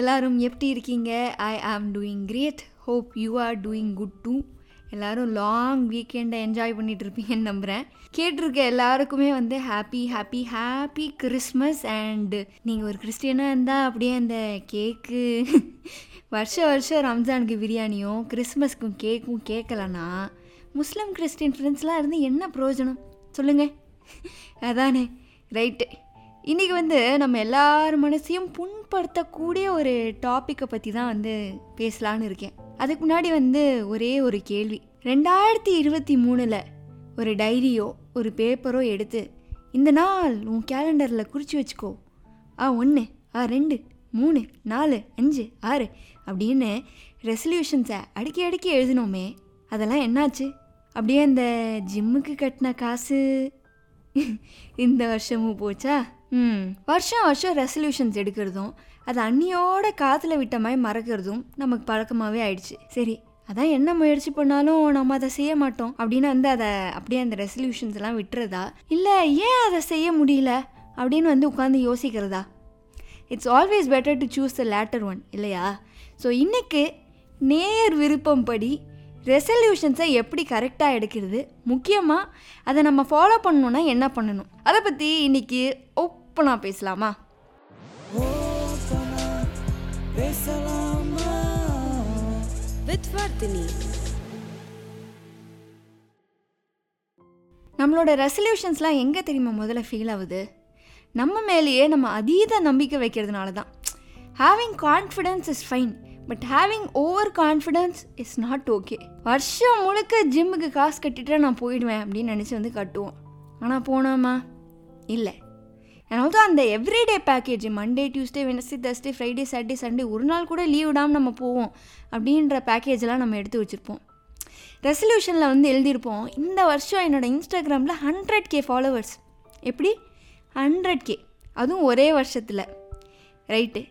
எல்லாரும் எப்படி இருக்கீங்க? I am doing great hope you are doing good too எல்லாரும் லாங் வீக்கெண்டை என்ஜாய் பண்ணிட்டு இருப்பீங்கன்னு நம்புகிறேன் கேட்டிருக்க எல்லாருக்குமே வந்து happy happy happy Christmas and நீங்கள் ஒரு கிறிஸ்டியனாக இருந்தால் அப்படியே அந்த கேக்கு வருஷ வருஷம் ரம்ஜானுக்கு பிரியாணியும் கிறிஸ்மஸ்க்கும் கேக்கும் கேட்கலன்னா முஸ்லீம் கிறிஸ்டின் ஃப்ரெண்ட்ஸ்லாம் இருந்து என்ன பிரயோஜனம்? சொல்லுங்கள் அதானே ரைட்டு இன்றைக்கி வந்து நம்ம எல்லார் மனசையும் புண்படுத்தக்கூடிய ஒரு டாப்பிக்கை பற்றி தான் வந்து பேசலான்னு இருக்கேன். அதுக்கு முன்னாடி வந்து ஒரே ஒரு கேள்வி. ரெண்டாயிரத்தி இருபத்தி மூணில் ஒரு டைரியோ ஒரு பேப்பரோ எடுத்து இந்த நாள் உன் கேலண்டரில் குறித்து வச்சுக்கோ. ஆ ஒன்று ஆ ரெண்டு மூணு நாலு அஞ்சு ஆறு அப்படின்னு ரெசல்யூஷன்ஸை அடுக்கி அடுக்கி எழுதினோமே அதெல்லாம் என்னாச்சு? அப்படியே அந்த ஜிம்முக்கு கட்டின காசு இந்த வருஷமும் போச்சா? வருஷம் வருஷம் ரெசல்யூஷன்ஸ் எடுக்கிறதும் அது அன்னியோட காற்றுல விட்ட மாதிரி மறக்கிறதும் நமக்கு பழக்கமாகவே ஆயிடுச்சு. சரி அதான் என்ன முயற்சி பண்ணாலும் நம்ம அதை செய்ய மாட்டோம் அப்படின்னு வந்து அதை அப்படியே அந்த ரெசல்யூஷன்ஸ் எல்லாம் விட்டுறதா? இல்லை ஏன் அதை செய்ய முடியல அப்படின்னு வந்து உட்காந்து யோசிக்கிறதா? It's always better to choose the latter one இல்லையா? ஸோ இன்றைக்கு நேர் விருப்பம் படி ரெசல்யூஷன்ஸை எப்படி கரெக்டாக எடுக்கிறது? முக்கியமாக அதை நம்ம ஃபாலோ பண்ணணுன்னா என்ன பண்ணணும்? அதை பற்றி இன்றைக்கி ஓப்பனாக பேசலாமா. நம்மளோட ரெசல்யூஷன்ஸ்லாம் எங்கே தெரியுமா முதல்ல ஃபீல் ஆகுது? நம்ம மேலேயே நம்ம அதீத நம்பிக்கை வைக்கிறதுனால தான். Having confidence is fine but having over confidence is not okay வருஷம் முழுக்க ஜிம்முக்கு காசு கட்டிட்டு நான் போயிடுவேன் அப்படின்னு நினச்சி வந்து கட்டுவோம். ஆனால் போனோமா? இல்லை. அண்ட் ஆல்சோ அந்த everyday package Monday Tuesday Wednesday Thursday Friday Saturday Sunday ஒரு நாள் கூட லீவ் விடாமல் நம்ம போவோம் அப்படின்ற பேக்கேஜெலாம் நம்ம எடுத்து வச்சுருப்போம். ரெசல்யூஷனில் வந்து எழுதியிருப்போம் இந்த வருஷம் என்னோடய இன்ஸ்டாகிராமில் ஹண்ட்ரட் கே ஃபாலோவர்ஸ் எப்படி? ஹண்ட்ரட் கே அதுவும் ஒரே வருஷத்தில். ரைட்டு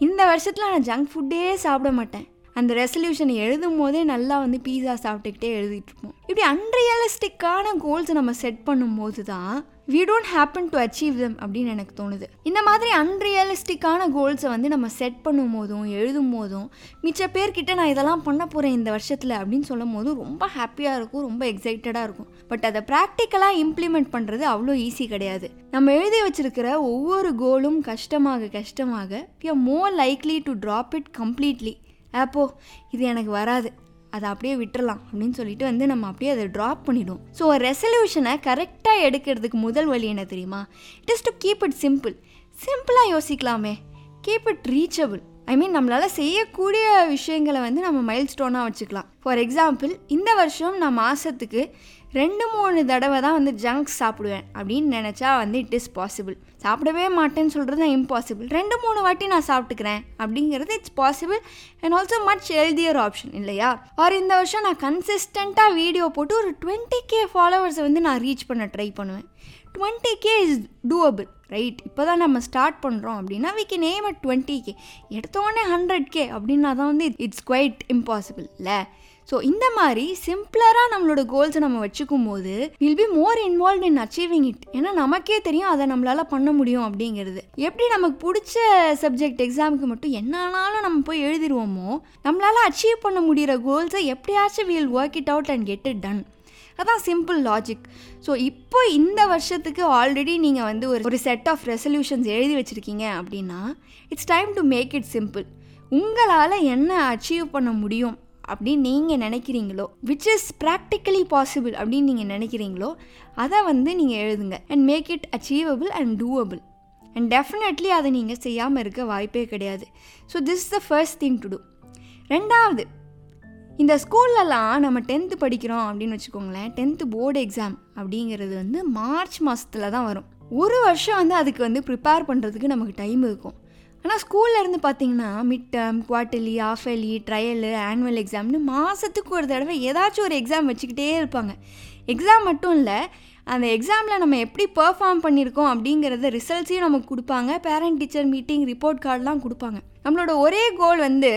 இந்த வருஷத்தில் நான் ஜங்க் ஃபுட்டே சாப்பிட மாட்டேன். அந்த ரெசல்யூஷன் எழுதும் போதே நல்லா வந்து பீஸா சாப்பிட்டுக்கிட்டே எழுதிட்டுருப்போம் இப்படி அன்ரியலிஸ்டிக்கான கோல்ஸை நம்ம செட் பண்ணும்போது தான் we don't happen to achieve them அப்படின்னு எனக்கு தோணுது. இந்த மாதிரி அன்ரியலிஸ்டிக்கான கோல்ஸை வந்து நம்ம செட் பண்ணும் போதும் எழுதும் போதும் மிச்ச பேர்கிட்ட நான் இதெல்லாம் பண்ண போகிறேன் இந்த வருஷத்தில் அப்படின்னு சொல்லும் போது ரொம்ப ஹாப்பியாக இருக்கும் ரொம்ப எக்ஸைட்டடாக இருக்கும். பட் அதை ப்ராக்டிக்கலாக இம்ப்ளிமெண்ட் பண்ணுறது அவ்வளோ ஈஸி கிடையாது. நம்ம எழுதி வச்சிருக்கிற ஒவ்வொரு கோலும் கஷ்டமாக கஷ்டமாக we are more likely to drop it completely அப்போ இது எனக்கு வராது. அதை அப்படியே விட்டுறலாம் அப்படின்னு சொல்லிட்டு வந்து நம்ம அப்படியே அதை ட்ராப் பண்ணிவிடும் ஸோ ரெசல்யூஷனை கரெக்டாக எடுக்கிறதுக்கு முதல் வழி என்ன தெரியுமா? It is to keep it simple சிம்பிளாக யோசிக்கலாமே. Keep it reachable I mean நம்மளால் செய்யக்கூடிய விஷயங்களை வந்து நம்ம மைல் ஸ்டோனாக வச்சுக்கலாம். ஃபார் எக்ஸாம்பிள் இந்த வருஷம் நான் மாதத்துக்கு ரெண்டு மூணு தடவை தான் வந்து ஜங்க் சாப்பிடுவேன் அப்படின்னு நினச்சா வந்து இட் இஸ் பாசிபிள் சாப்பிடவே மாட்டேன்னு சொல்கிறது தான் இம்பாசிபிள் ரெண்டு மூணு வாட்டி நான் சாப்பிட்டுக்கிறேன் அப்படிங்கிறது it's possible and also much healthier option இல்லையா? ஆர் இந்த வருஷம் நான் கன்சிஸ்டண்ட்டாக வீடியோ போட்டு ஒரு டுவெண்ட்டி கே ஃபாலோவர்ஸை வந்து நான் ரீச் பண்ண ட்ரை பண்ணுவேன். Twenty K is doable right இப்போ தான் நம்ம ஸ்டார்ட் பண்ணுறோம் அப்படின்னா we can name at twenty K எடுத்தோடனே ஹண்ட்ரட் கே அப்படின்னா தான் வந்து இட்ஸ் குவைட் இம்பாசிபிள் இல்லை? ஸோ இந்த மாதிரி சிம்பிளராக நம்மளோட கோல்ஸை நம்ம வச்சுக்கும் போது will be more involve in achieving it ஏன்னா நமக்கே தெரியும் அதை நம்மளால் பண்ண முடியும் அப்படிங்கிறது. எப்படி நமக்கு பிடிச்ச சப்ஜெக்ட் எக்ஸாமுக்கு மட்டும் என்னானாலும் நம்ம போய் எழுதிடுவோமோ நம்மளால் அச்சீவ் பண்ண முடிகிற கோல்ஸை எப்படியாச்சும் will work it out and get it done அதான் சிம்பிள் லாஜிக் ஸோ இப்போ இந்த வருஷத்துக்கு ஆல்ரெடி நீங்கள் வந்து ஒரு ஒரு செட் ஆஃப் ரெசல்யூஷன்ஸ் எழுதி வச்சுருக்கீங்க அப்படின்னா it's time to make it simple உங்களால் என்ன அச்சீவ் பண்ண முடியும் அப்படின்னு நீங்கள் நினைக்கிறீங்களோ விச் இஸ் ப்ராக்டிக்கலி பாசிபிள் அப்படின்னு நீங்கள் நினைக்கிறீங்களோ அதை வந்து நீங்கள் எழுதுங்க. And make it achievable and doable and definitely அதை நீங்கள் செய்யாமல் இருக்க வாய்ப்பே கிடையாது. So this the first thing to do ரெண்டாவது இந்த ஸ்கூல்லலாம் நம்ம டென்த்து படிக்கிறோம் அப்படின்னு வச்சுக்கோங்களேன் டென்த்து போர்டு எக்ஸாம் அப்படிங்கிறது வந்து மார்ச் மாதத்தில் தான் வரும். ஒரு வருஷம் வந்து அதுக்கு வந்து ப்ரிப்பேர் பண்ணுறதுக்கு நமக்கு டைம் இருக்கும். ஆனால் ஸ்கூலில் இருந்து பார்த்தீங்கன்னா mid term quarterly half yearly trial annual எக்ஸாம்னு மாதத்துக்கு ஒரு தடவை ஏதாச்சும் ஒரு எக்ஸாம் வச்சுக்கிட்டே இருப்பாங்க. எக்ஸாம் மட்டும் இல்லை அந்த எக்ஸாமில் நம்ம எப்படி பெர்ஃபார்ம் பண்ணியிருக்கோம் அப்படிங்கிறத ரிசல்ட்ஸையும் நமக்கு கொடுப்பாங்க. பேரண்ட் டீச்சர் மீட்டிங் ரிப்போர்ட் கார்டெலாம் கொடுப்பாங்க. நம்மளோட ஒரே கோல் வந்து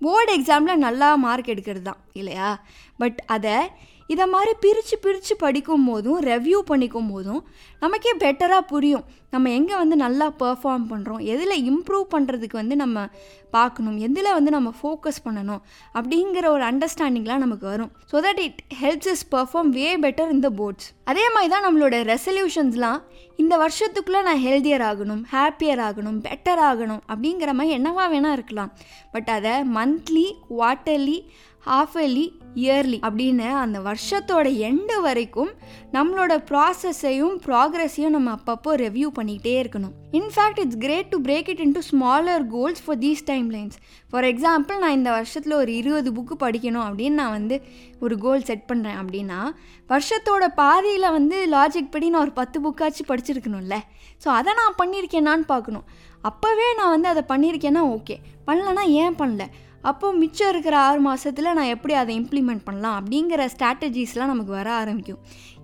போர்டு எக்ஸாமில் நல்லா மார்க் எடுக்கிறது தான் இல்லையா? பட் அதை இதை மாதிரி பிரித்து பிரித்து படிக்கும் போதும் ரெவ்யூ பண்ணிக்கும் போதும் நமக்கே பெட்டராக புரியும். நம்ம எங்கே வந்து நல்லா பெர்ஃபார்ம் பண்ணுறோம் எதில் இம்ப்ரூவ் பண்ணுறதுக்கு வந்து நம்ம பார்க்கணும்? எதில் வந்து நம்ம ஃபோக்கஸ் பண்ணணும்? அப்படிங்கிற ஒரு அண்டர்ஸ்டாண்டிங்லாம் நமக்கு வரும். So that it helps is perform way better இந்த போர்ட்ஸ் அதே மாதிரி தான் நம்மளோட ரெசல்யூஷன்ஸ்லாம் இந்த வருஷத்துக்குள்ளே நான் ஹெல்த்தியர் ஆகணும் ஹாப்பியர் ஆகணும் பெட்டர் ஆகணும் அப்படிங்கிற மாதிரி என்னவா வேணால் இருக்கலாம். பட் அதை monthly quarterly half yearly yearly அப்படின்னு அந்த வருஷத்தோட எண்டு வரைக்கும் நம்மளோட ப்ராசஸையும் ப்ராக்ரஸையும் நம்ம அப்பப்போ ரெவ்யூ பண்ணிகிட்டே இருக்கணும். In fact it's great to break it into smaller goals for these time lines for example நான் இந்த வருஷத்தில் ஒரு இருபது புக்கு படிக்கணும் அப்படின்னு நான் வந்து ஒரு கோல் செட் பண்ணுறேன் அப்படின்னா வருஷத்தோட பாதியில் வந்து லாஜிக் படி நான் ஒரு பத்து புக்காச்சும் படிச்சிருக்கணும்ல. ஸோ அதை நான் பண்ணியிருக்கேனான்னு பார்க்கணும். அப்போவே நான் வந்து அதை பண்ணியிருக்கேன்னா ஓகே பண்ணலன்னா ஏன் பண்ணல? அப்போ மிச்சம் இருக்கிற ஆறு மாதத்தில் நான் எப்படி அதை இம்ப்ளிமெண்ட் பண்ணலாம் அப்படிங்கிற ஸ்ட்ராட்டஜிஸ்லாம் நமக்கு வர ஆரம்பிக்கும்.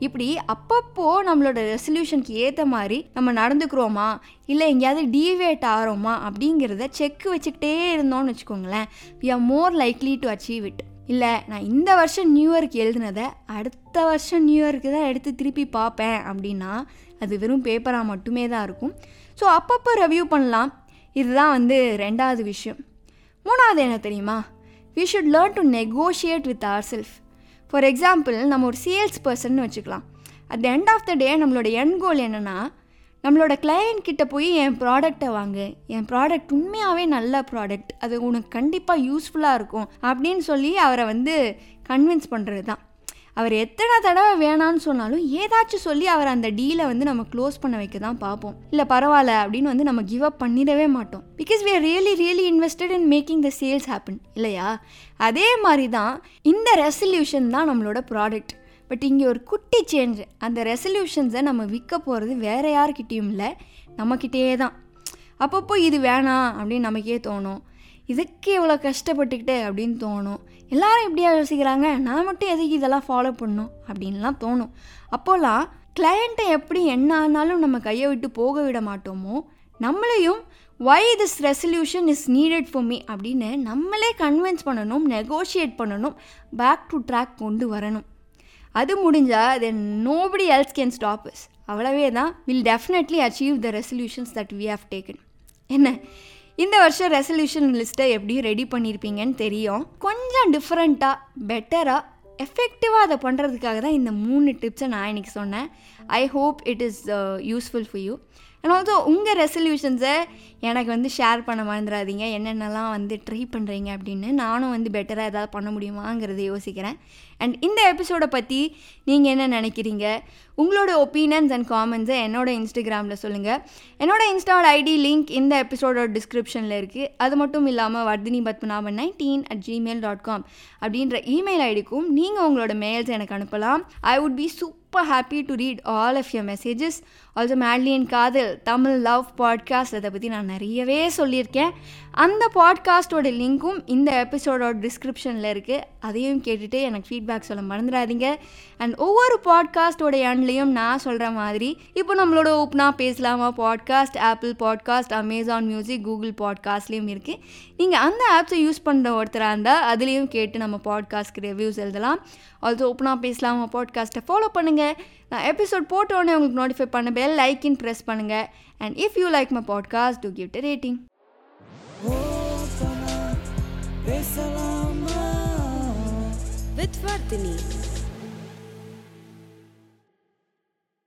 இப்படி அப்பப்போ நம்மளோட ரெசல்யூஷனுக்கு ஏற்ற மாதிரி நம்ம நடந்துக்கிறோமா? இல்லை எங்கேயாவது டீவேட் ஆகிறோமா? அப்படிங்கிறத செக் வச்சுக்கிட்டே இருந்தோம்னு வச்சுக்கோங்களேன். We are more likely to achieve it இல்லை நான் இந்த வருஷம் நியூ இயர்க்கு எழுதுனதை அடுத்த வருஷம் நியூ இயர்க்கு தான் எடுத்து திருப்பி பார்ப்பேன் அப்படின்னா அது வெறும் பேப்பராக மட்டுமே தான் இருக்கும். ஸோ அப்பப்போ ரெவ்யூ பண்ணலாம். இதுதான் வந்து ரெண்டாவது விஷயம். மூணாவது என்ன தெரியுமா? We should learn to negotiate with our self for example நம்ம ஒரு சேல்ஸ் பர்சன் வச்சுக்கலாம். At the end of the day நம்மளோட எண்ட் கோல் என்னென்னா நம்மளோட கிளையண்ட் கிட்ட போய் என் ப்ராடக்டை வாங்கு. என் ப்ராடக்ட் உண்மையாகவே நல்ல ப்ராடக்ட் அது உனக்கு கண்டிப்பாக யூஸ்ஃபுல்லாக இருக்கும் அப்படின்னு சொல்லி அவரை வந்து கன்வின்ஸ் பண்ணுறது தான் அவர் எத்தனை தடவை வேணான்னு சொன்னாலும் ஏதாச்சும் சொல்லி அவர் அந்த டீலை வந்து நம்ம க்ளோஸ் பண்ண வைக்க தான் பார்ப்போம். இல்லை பரவாயில்ல அப்படின்னு வந்து நம்ம கிவ் அப் பண்ணிடவே மாட்டோம். Because we are really really invested in making the sales happen இல்லையா? அதே மாதிரி தான் இந்த ரெசல்யூஷன் தான் நம்மளோட ப்ராடக்ட் பட் இங்கே ஒரு குட்டி சேஞ்ச் அந்த ரெசல்யூஷன்ஸை நம்ம விற்க போகிறது வேறு யார்கிட்டேயும் இல்லை நம்மக்கிட்டேயே தான் அப்பப்போ இது வேணாம் அப்படின்னு நமக்கே தோணும். இதுக்கு இவ்வளோ கஷ்டப்பட்டுக்கிட்டு அப்படின்னு தோணும். எல்லாரும் இப்படியா யோசிக்கிறாங்க? நான் மட்டும் எதுக்கு இதெல்லாம் ஃபாலோ பண்ணும் அப்படின்லாம் தோணும். அப்போல்லாம் கிளையண்ட்டை எப்படி என்ன ஆனாலும் நம்ம கையை விட்டு போக விட மாட்டோமோ நம்மளையும் why this resolution is needed for me அப்படின்னு நம்மளே கன்வின்ஸ் பண்ணணும் நெகோஷியேட் பண்ணணும் பேக் டு ட்ராக் கொண்டு வரணும். அது முடிஞ்சால் then nobody else can stop is அவ்வளவே தான் will definitely achieve the resolutions that we have taken என்ன? இந்த வருஷம் ரெசல்யூஷன் லிஸ்ட்டை எப்படி ரெடி பண்ணியிருப்பீங்கன்னு தெரியும். கொஞ்சம் டிஃப்ரெண்ட்டாக பெட்டராக எஃபெக்டிவாக அதை பண்ணுறதுக்காக தான் இந்த மூணு டிப்ஸை நான் இன்றைக்கி சொன்னேன். I hope it is useful for you and also உங்கள் ரெசல்யூஷன்ஸை எனக்கு வந்து ஷேர் பண்ண மறந்துடாதீங்க என்னென்னலாம் வந்து ட்ரை பண்ணுறீங்க அப்படின்னு நானும் வந்து பெட்டராக ஏதாவது பண்ண முடியுமாங்கிறத யோசிக்கிறேன். அண்ட் இந்த எபிசோடை பற்றி நீங்கள் என்ன நினைக்கிறீங்க? உங்களோட ஒப்பீனியன்ஸ் அண்ட் காமெண்ட்ஸை என்னோட இன்ஸ்டாகிராமில் சொல்லுங்கள் என்னோட இன்ஸ்டாவோட ஐடி லிங்க் இந்த எபிசோடோட டிஸ்கிரிப்ஷனில் இருக்குது அது மட்டும் இல்லாமல் Vardhini Padmanabhan nineteen at Gmail dot com அப்படின்ற இமெயில் ஐடிக்கும் நீங்கள் உங்களோட மெயில்ஸ் எனக்கு அனுப்பலாம். I would be super happy to read all of your messages also மேட்லியன் காதல் தமிழ் லவ் பாட்காஸ்ட் அதை பற்றி நான் நிறையவே சொல்லியிருக்கேன். அந்த பாட்காஸ்ட்டோட லிங்க்கும் இந்த எபிசோடோட டிஸ்கிரிப்ஷனில் இருக்குது அதையும் கேட்டுட்டு எனக்கு ஃபீட்பேக் சொல்ல மறந்துடாதீங்க. அண்ட் ஒவ்வொரு பாட்காஸ்ட்டோட எண்ட்லேயும் நான் சொல்கிற மாதிரி இப்போ நம்மளோட ஓப்பனா பேசலாமா podcast Apple podcast Amazon music Google பாட்காஸ்ட்லேயும் இருக்குது நீங்கள் அந்த ஆப்ஸை யூஸ் பண்ணுற ஒருத்தராக இருந்தால் அதுலேயும் கேட்டு நம்ம பாட்காஸ்ட்க்கு ரிவ்யூஸ் எழுதலாம். ஆல்சோ ஓப்பனாக பேசலாமா பாட்காஸ்ட்டை ஃபாலோ பண்ணுங்கள் நான் எபிசோட் போட்ட உடனே உங்களுக்கு நோட்டிஃபை பண்ண பெல் லைக்கின் ப்ரெஸ் பண்ணுங்கள் and if you like my podcast to give the rating with Vardhini.